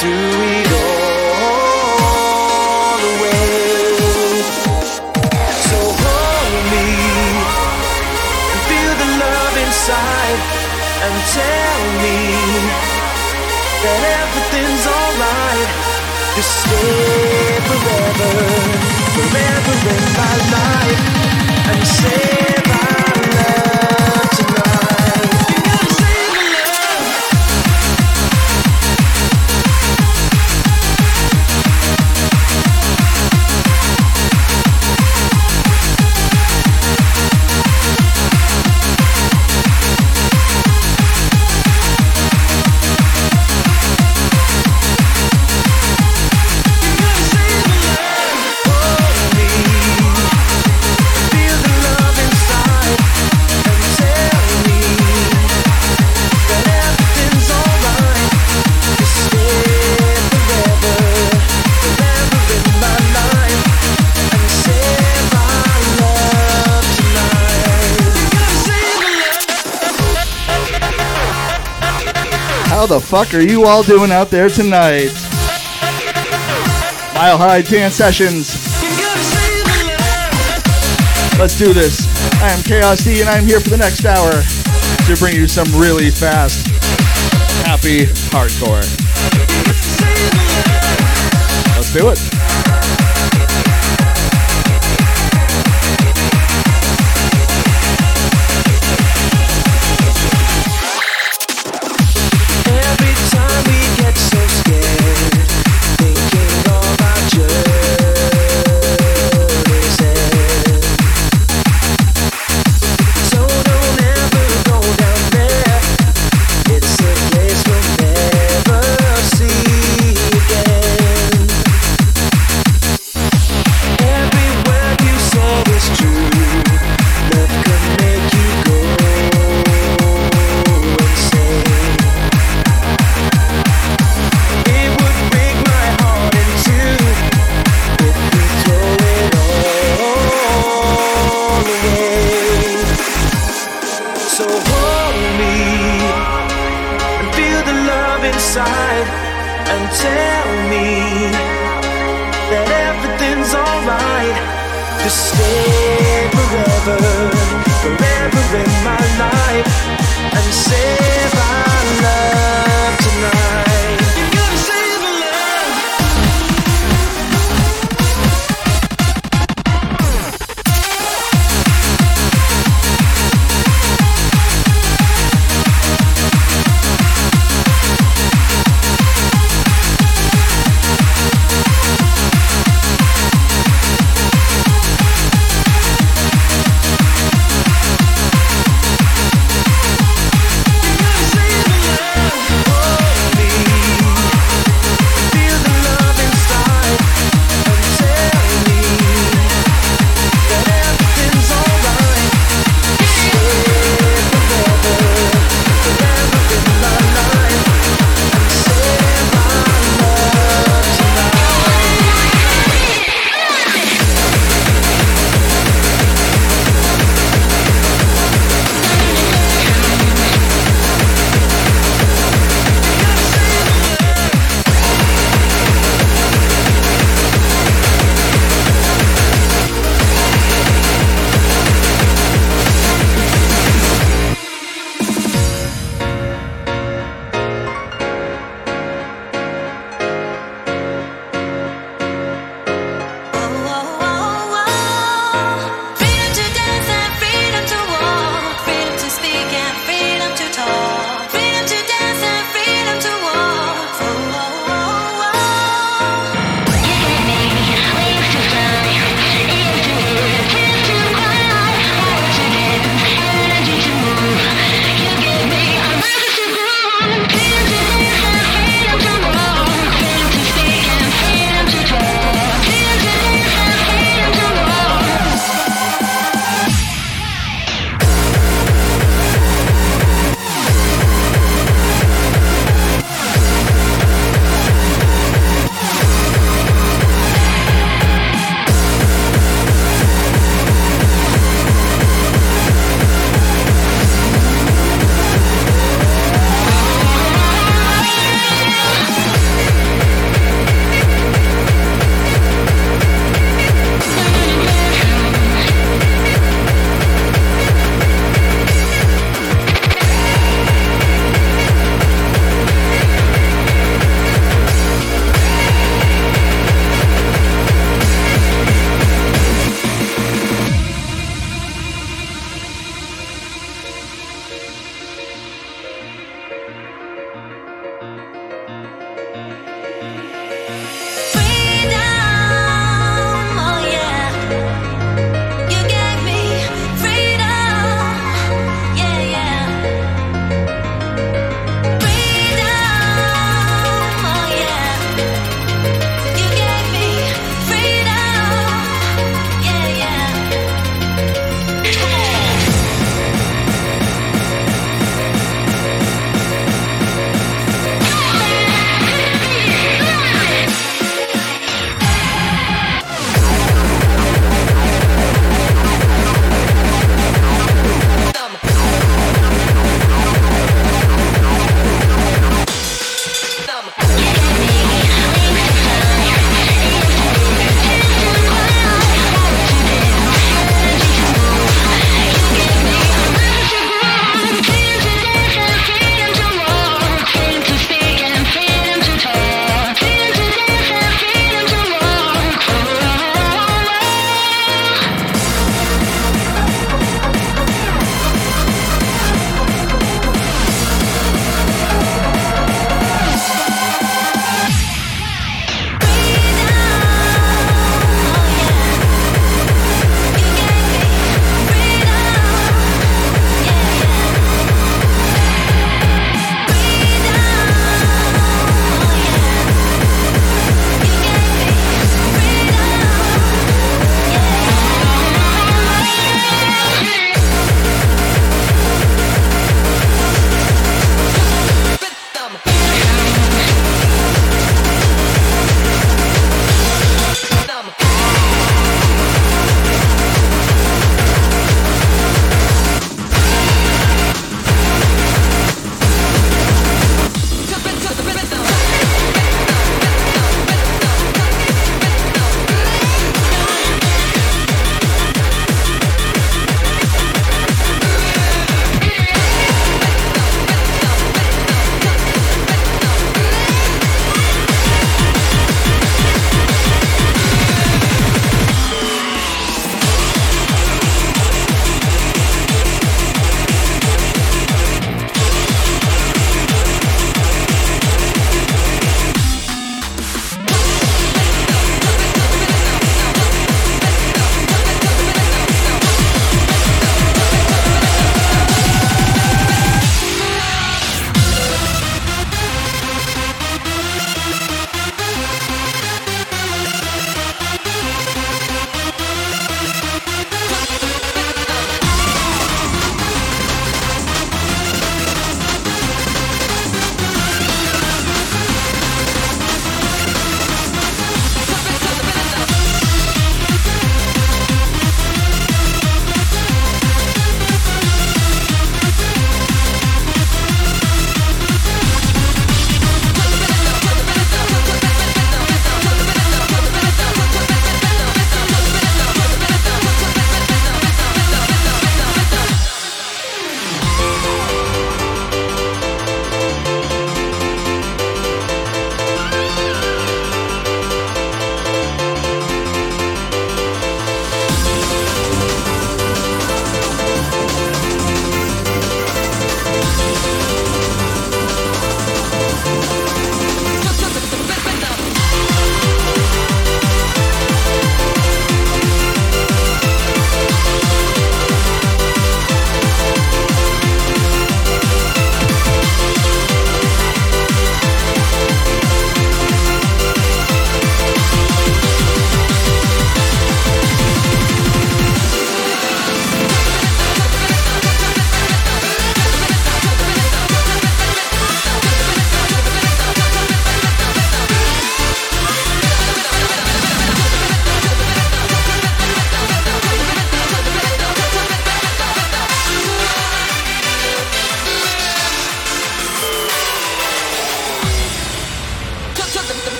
do it all away. So hold me and feel the love inside and tell me that everything's alright. Just stay forever, forever in my life and save. the fuck are you all doing out there tonight? Mile High Dance Sessions. Let's do this. I am Chaos D and I'm here for the next hour to bring you some really fast, happy hardcore. Let's do it.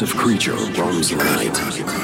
Elusive creature roams the night.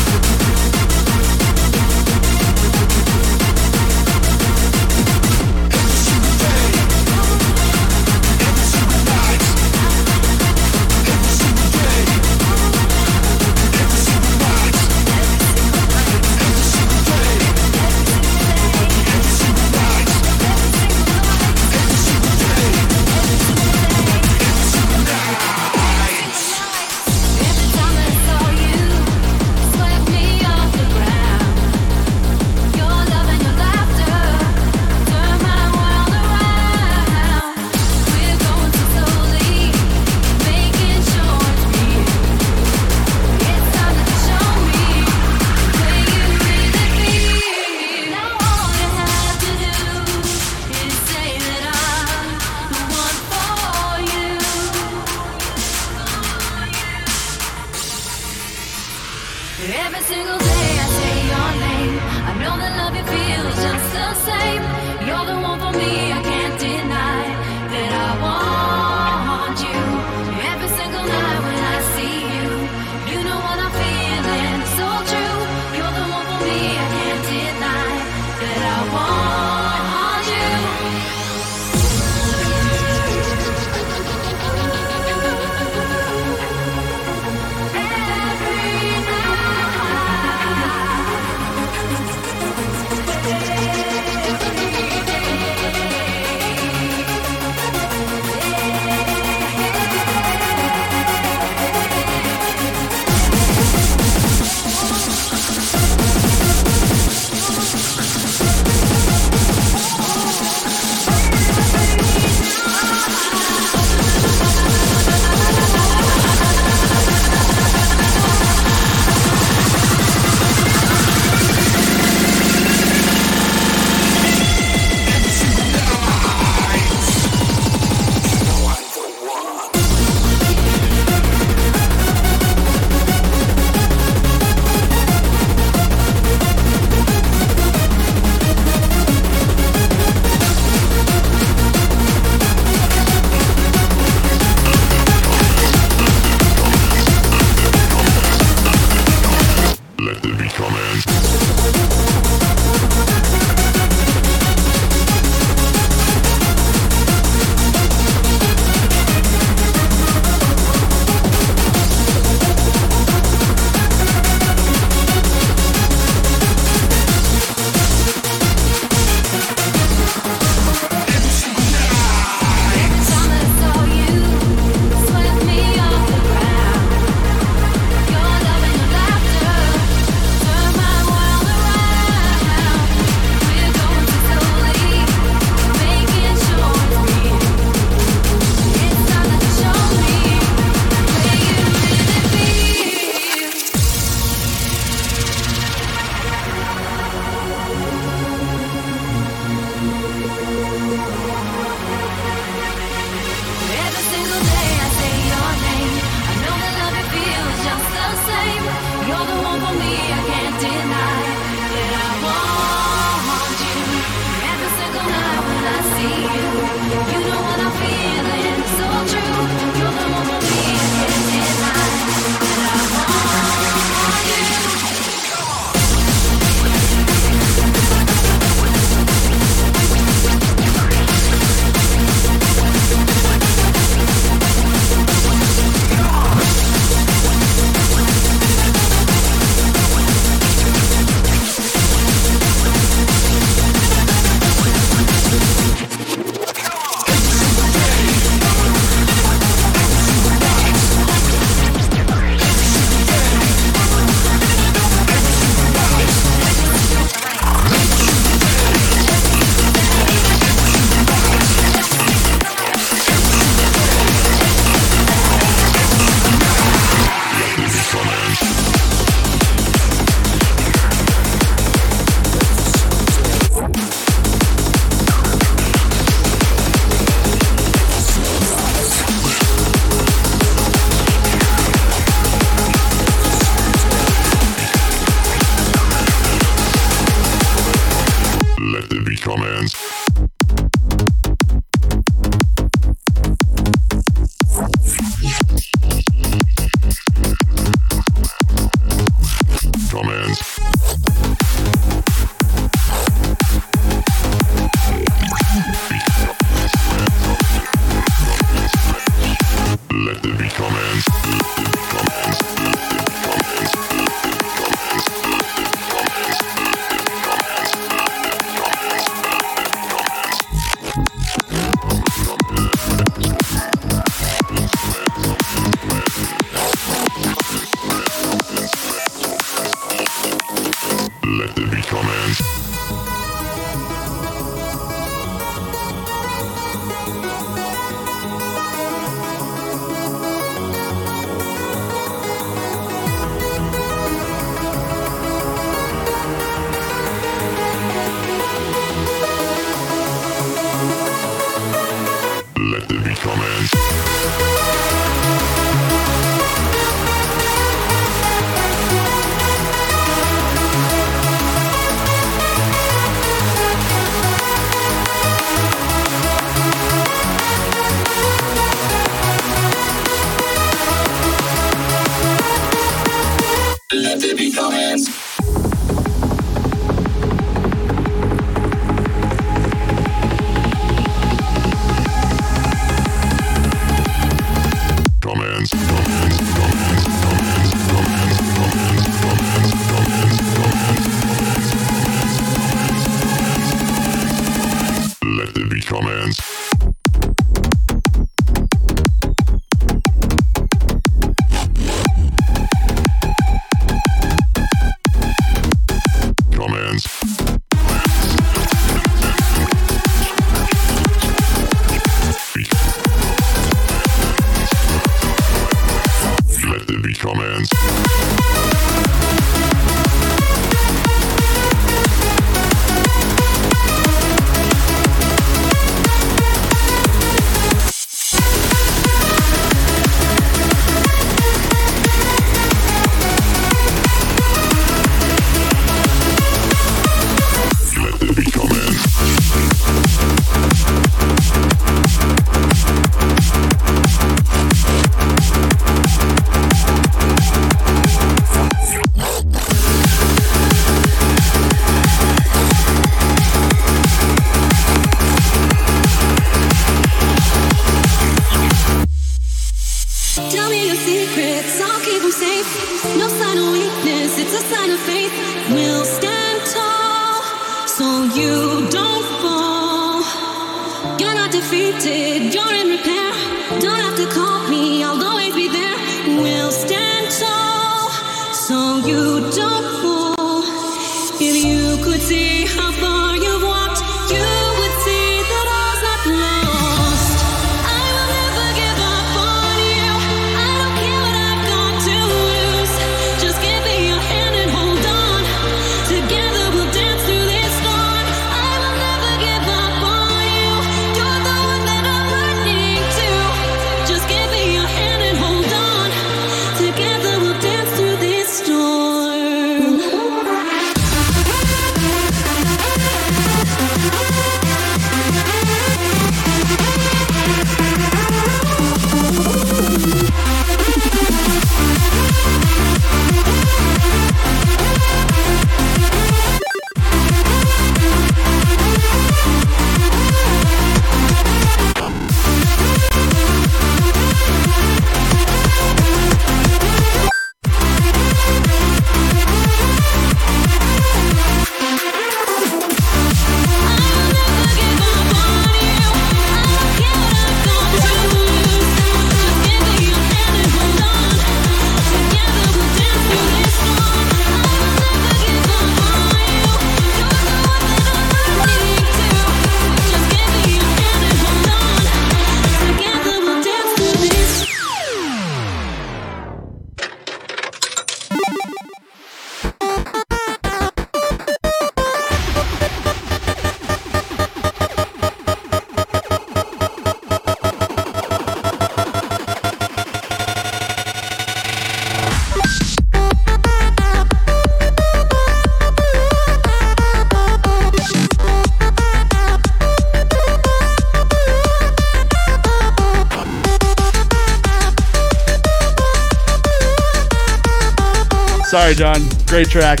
Sorry, John. Great track.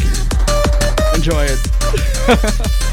Enjoy it.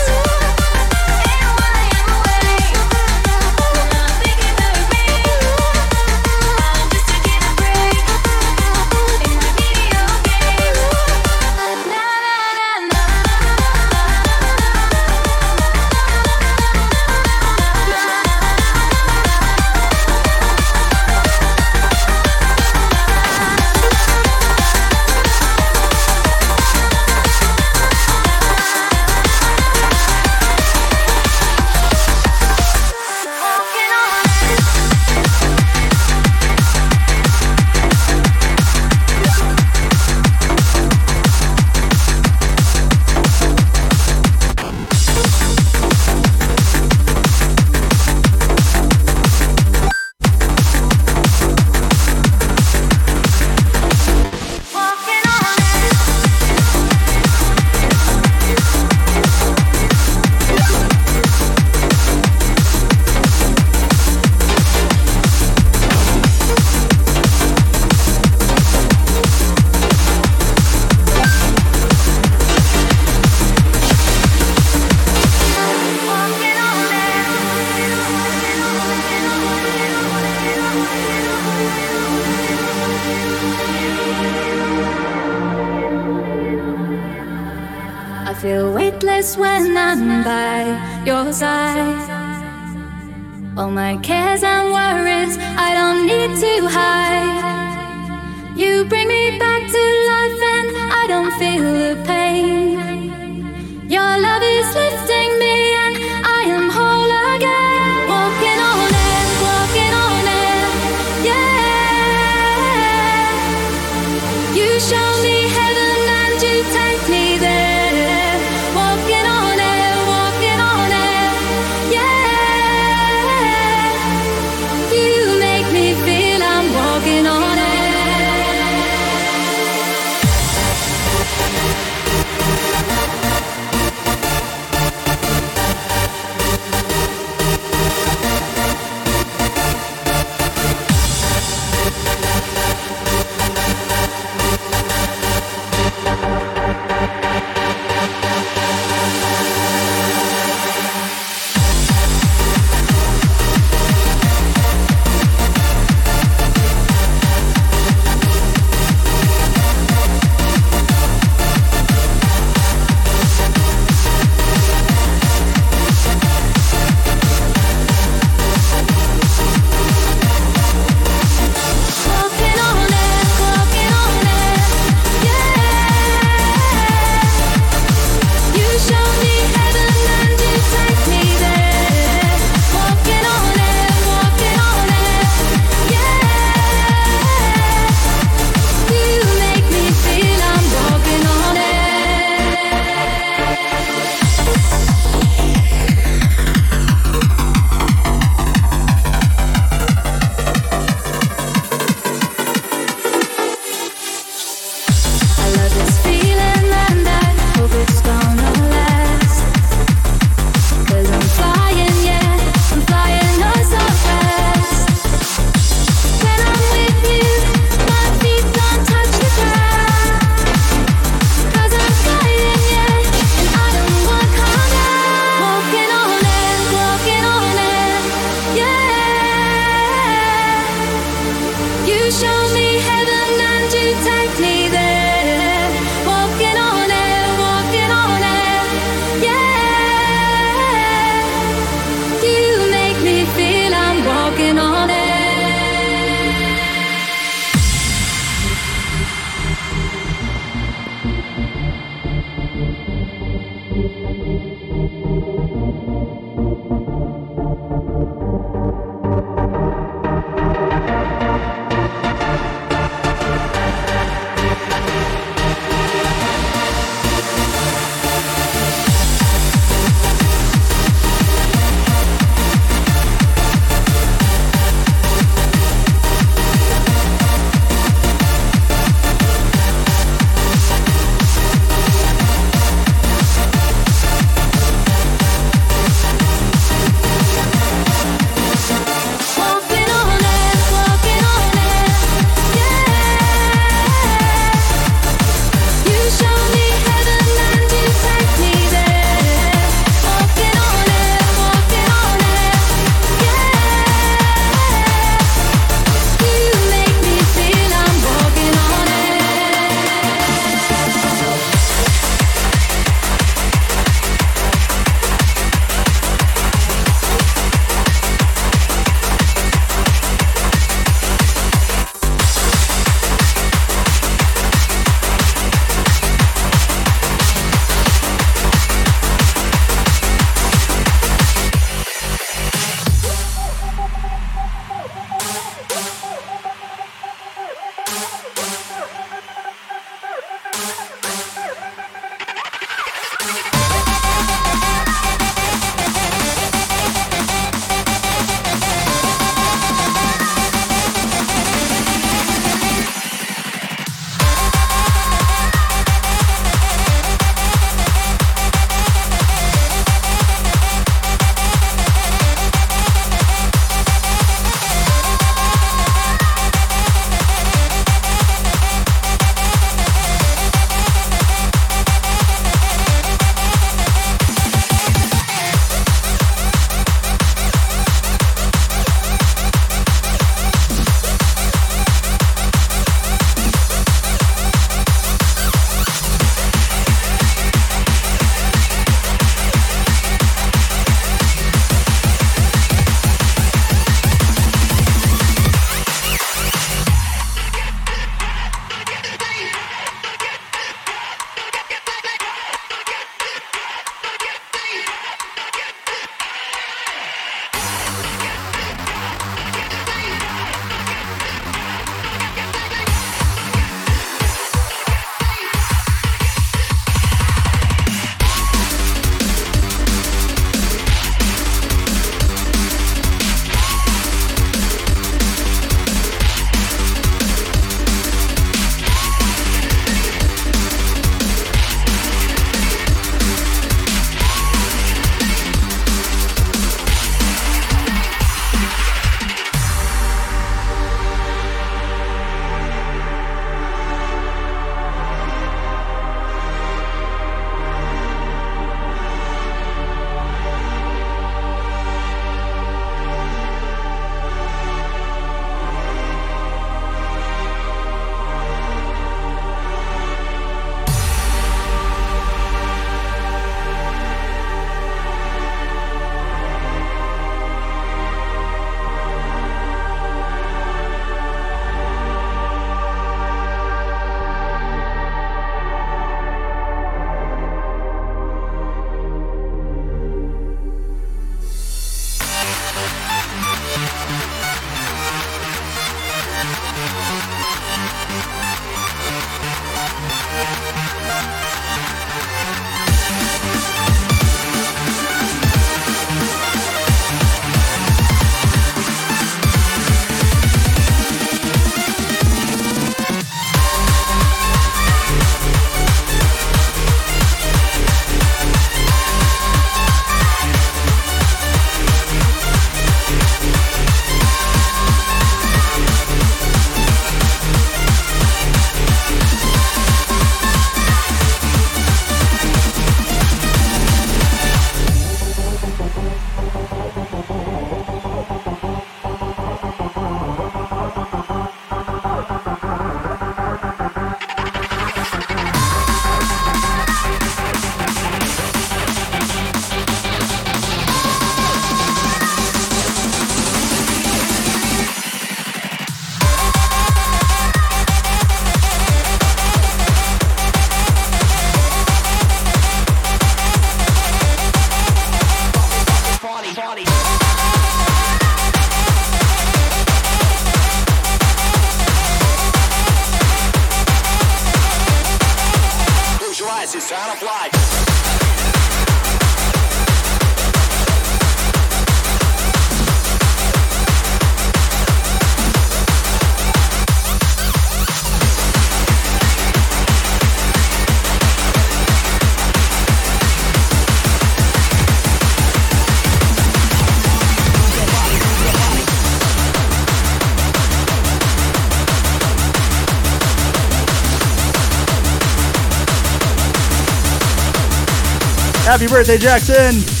Happy birthday, Jackson!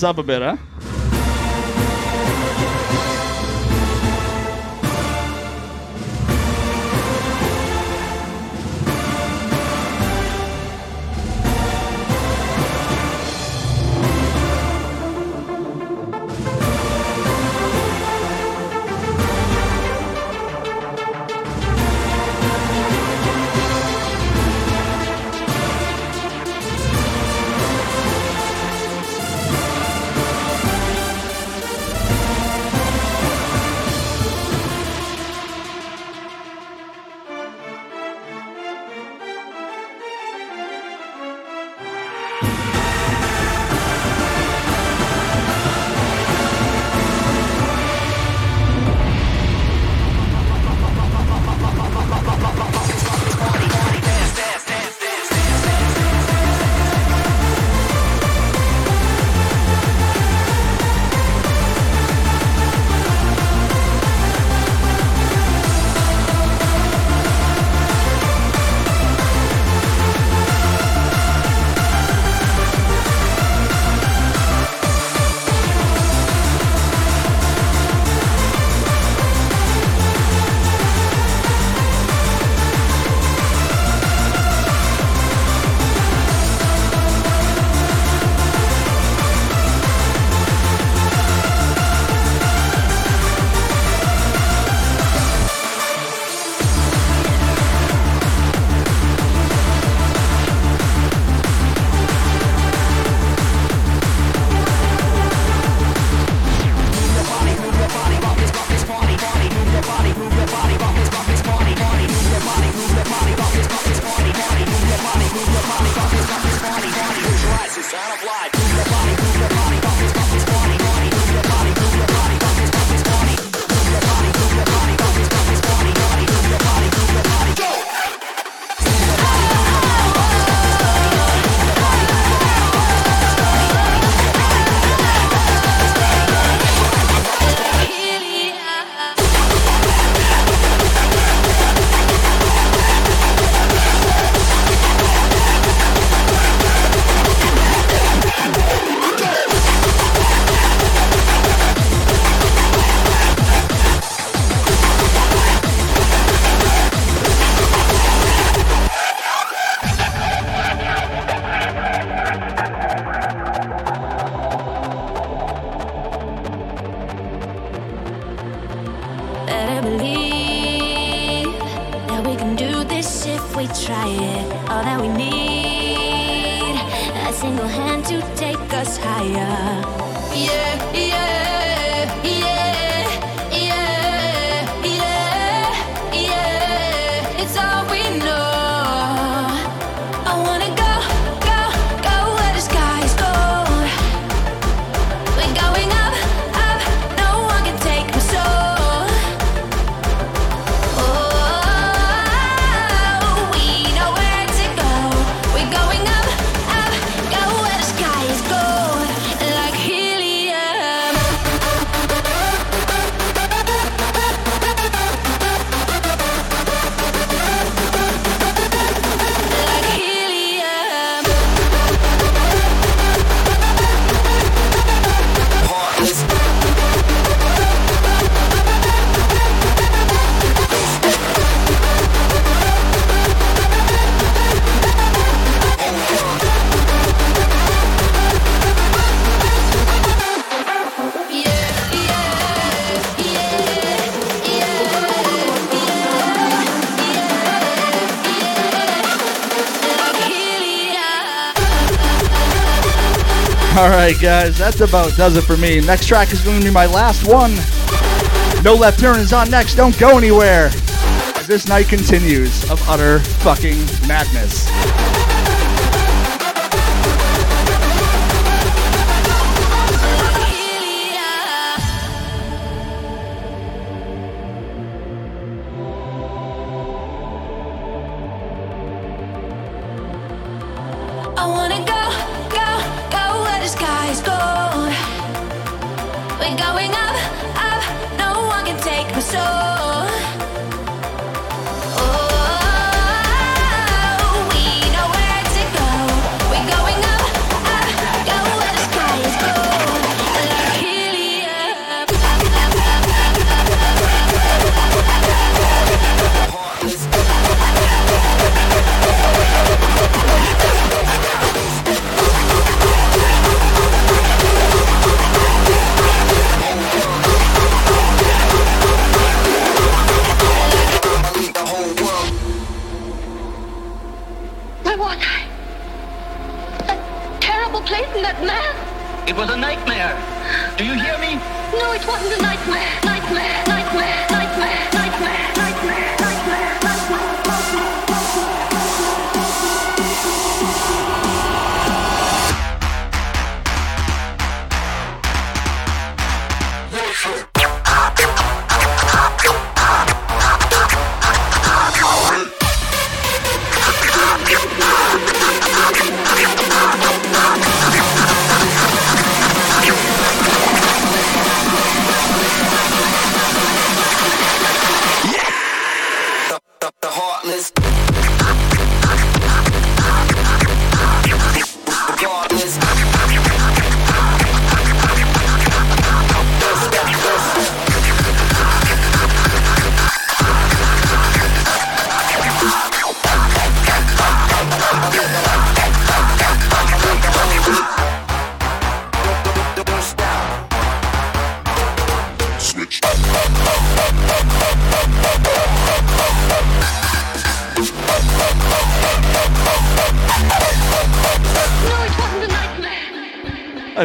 Let's crank guys. That's about does it for me. Next track is going to be my last one. No Left Turn is on next. Don't go anywhere. As this night continues of utter fucking madness.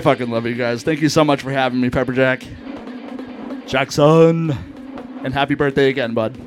fucking love you guys. Thank you so much for having me, Pepper Jack. Jackson. And happy birthday again, bud.